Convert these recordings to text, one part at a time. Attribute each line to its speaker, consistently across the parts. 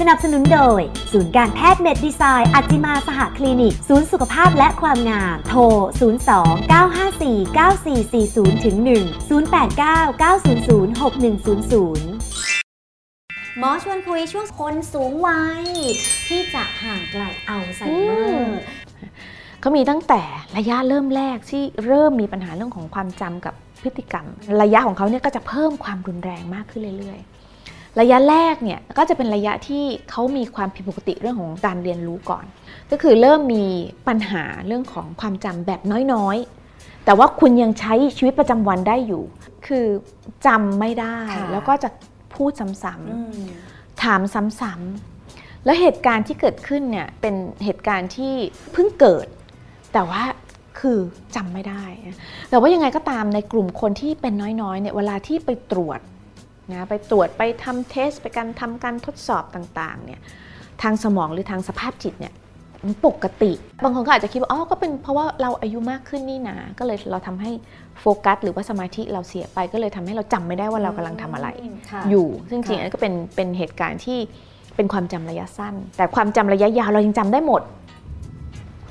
Speaker 1: สนับสนุนโดย ศูนย์การแพทย์เมดดีไซน์อัจจิมาสหคลินิก ศูนย์สุขภาพและความงาม โทร 02 954 9440ถึง1 089 900 6100 หมอชวนคุยช่วงคนสูงวัย ที่จะห่างไกลอัลไซเมอร์
Speaker 2: เขามีตั้งแต่ระยะเริ่มแรกที่เริ่มมีปัญหาเรื่องของความจำกับพฤติกรรม ระยะของเขาเนี่ยก็จะเพิ่มความรุนแรงมากขึ้นเรื่อย ระยะแรกเนี่ยก็จะเป็นระยะที่เขามีความผิดปกติเรื่องของการเรียนรู้ก่อน ก็คือเริ่มมีปัญหาเรื่องของความจำแบบน้อยๆ แต่ว่าคุณยังใช้ชีวิตประจำวันได้อยู่ คือจำไม่ได้
Speaker 1: ค่ะ
Speaker 2: แล้วก็จะพูดซ้ำๆถามซ้ำๆแล้วเหตุการณ์ที่เกิดขึ้นเนี่ยเป็นเหตุการณ์ที่เพิ่งเกิด แต่ว่าคือจำไม่ได้ แต่ว่ายังไงก็ตามในกลุ่มคนที่เป็นน้อยๆเนี่ยเวลาที่ไปตรวจ นะไปตรวจไปทำเทส ไปการทำการทดสอบต่างๆเนี่ยทางสมองหรือทางสภาพจิตเนี่ยมันปกติ บางคนก็อาจจะคิดว่าอ๋อก็เป็นเพราะว่าเราอายุมากขึ้นนี่นะก็เลยเราทำให้โฟกัส หรือว่าสมาธิเราเสียไป ก็เลยทำให้เราจำไม่ได้ว่าเรากำลังทำอะไร
Speaker 1: ค่ะ
Speaker 2: อยู่ ซึ่งจริงๆ
Speaker 1: ค่ะ
Speaker 2: อันนนก็เป็นเป็นเหตุการณ์ที่เป็นความจำระยะสั้น แต่ความจำระยะยาวเรายังจำได้หมด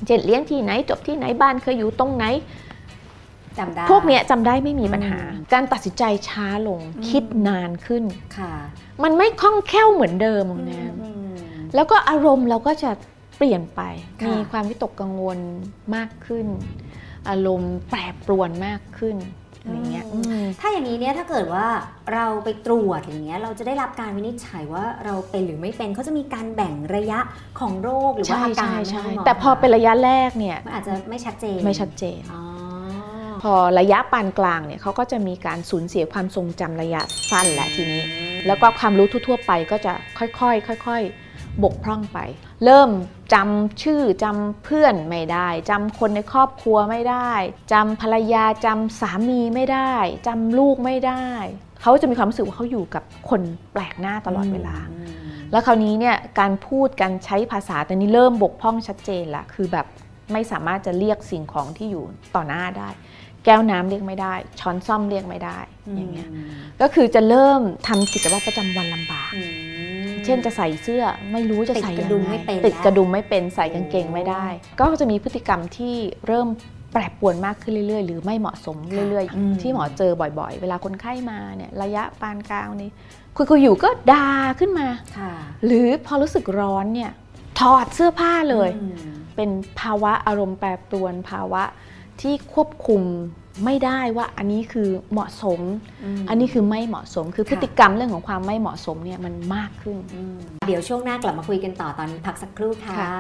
Speaker 2: เช่นเลี้ยงที่ไหนจบที่ไหนบ้านเคยอยู่ตรงไหน
Speaker 1: จำได้
Speaker 2: พวกเนี้ยจำได้ไม่มีปัญหา
Speaker 1: อืม
Speaker 2: การตัดสินใจช้าลง
Speaker 1: อืม
Speaker 2: คิดนานขึ้น
Speaker 1: ค่ะ
Speaker 2: มันไม่คล่องแคล่วเหมือนเดิมของแนม
Speaker 1: อืม
Speaker 2: แล้วก็อารมณ์เราก็จะเปลี่ยนไป
Speaker 1: ค่ะ
Speaker 2: มีความวิตกกังวลมากขึ้น อารมณ์แปรปรวนมากขึ้นอะไรเงี้ย
Speaker 1: อืม
Speaker 2: อืม
Speaker 1: ถ้าอย่างนี้เนี่ยถ้าเกิดว่าเราไปตรวจอย่างเงี้ยเราจะได้รับการวินิจฉัยว่าเราเป็นหรือไม่เป็นเขาจะมีการแบ่งระยะของโรคหรือว่า
Speaker 2: ใช่
Speaker 1: อาการ
Speaker 2: ใช่
Speaker 1: ไหม
Speaker 2: ใช่
Speaker 1: คะหม
Speaker 2: แต่พอเป็นระยะแรกเนี่ย
Speaker 1: มันอาจจะไม่ชัดเจน
Speaker 2: ไม่ชัดเจน
Speaker 1: อ๋อ
Speaker 2: พอระยะปานกลางเนี่ยเขาก็จะมีการสูญเสียความทรงจำระยะสั้นและทีนี้ แล้วก็ความรู้ทั่วๆไปก็จะค่อยๆค่อยๆ บกพร่องไป เริ่มจำชื่อจำเพื่อนไม่ได้จำคนในครอบครัวไม่ได้จำภรรยาจำสามีไม่ได้จำลูกไม่ได้เขาจะมีความรู้สึกว่าเขาอยู่กับคนแปลกหน้าตลอดเวลา
Speaker 1: อืม
Speaker 2: แล้วคราวนี้เนี่ยการพูดการใช้ภาษาตอนนี้เริ่มบกพร่องชัดเจนละคือแบบไม่สามารถจะเรียกสิ่งของที่อยู่ต่อหน้าได้แก้วน้ำเรียกไม่ได้ ช้อนซ่อมเรียกไม่ได้อย่างเงี้ยก็คือจะเริ่มทำกิจวัตรประจำวันลำบาก
Speaker 1: อืม
Speaker 2: เช่นจะใส่เสื้อไม่รู้จะใส่
Speaker 1: ติดก
Speaker 2: ยั
Speaker 1: ระ
Speaker 2: ง
Speaker 1: ดุม
Speaker 2: ไง
Speaker 1: ไม่เป็น
Speaker 2: ติด
Speaker 1: แล้ว
Speaker 2: กระดุมไม่เป็นใส่กางเกง
Speaker 1: โอ้
Speaker 2: ไม่ได้ ก็จะมีพฤติกรรมที่เริ่มแปรปรวนมากขึ้นเรื่อยๆ หรือไม่เหมาะสมเรื่อย
Speaker 1: อืม
Speaker 2: ๆที่หมอเจอบ่อยๆ เวลาคนไข้มาเนี่ยระยะปานกลางนี้คุยๆอยู่ก็ด่าขึ้นมา
Speaker 1: ค่ะ
Speaker 2: หรือพอรู้สึกร้อนเนี่ยถอดเสื้อผ้าเลย
Speaker 1: อืม
Speaker 2: เป็นภาวะอารมณ์แปรปรวนภาวะ ที่ควบคุมไม่ได้ว่าอันนี้คือเหมาะสม
Speaker 1: ม
Speaker 2: อันนี้คือไม่เหมาะสม คือ
Speaker 1: ค่ะ
Speaker 2: พฤติกรรมเรื่องของความไม่เหมาะสมเนี่ยมันมากขึ้น
Speaker 1: มเดี๋ยวช่วงหน้ากลับมาคุยกันต่อตอนนี้พักสักครู่ค่ะ
Speaker 2: ค่ะ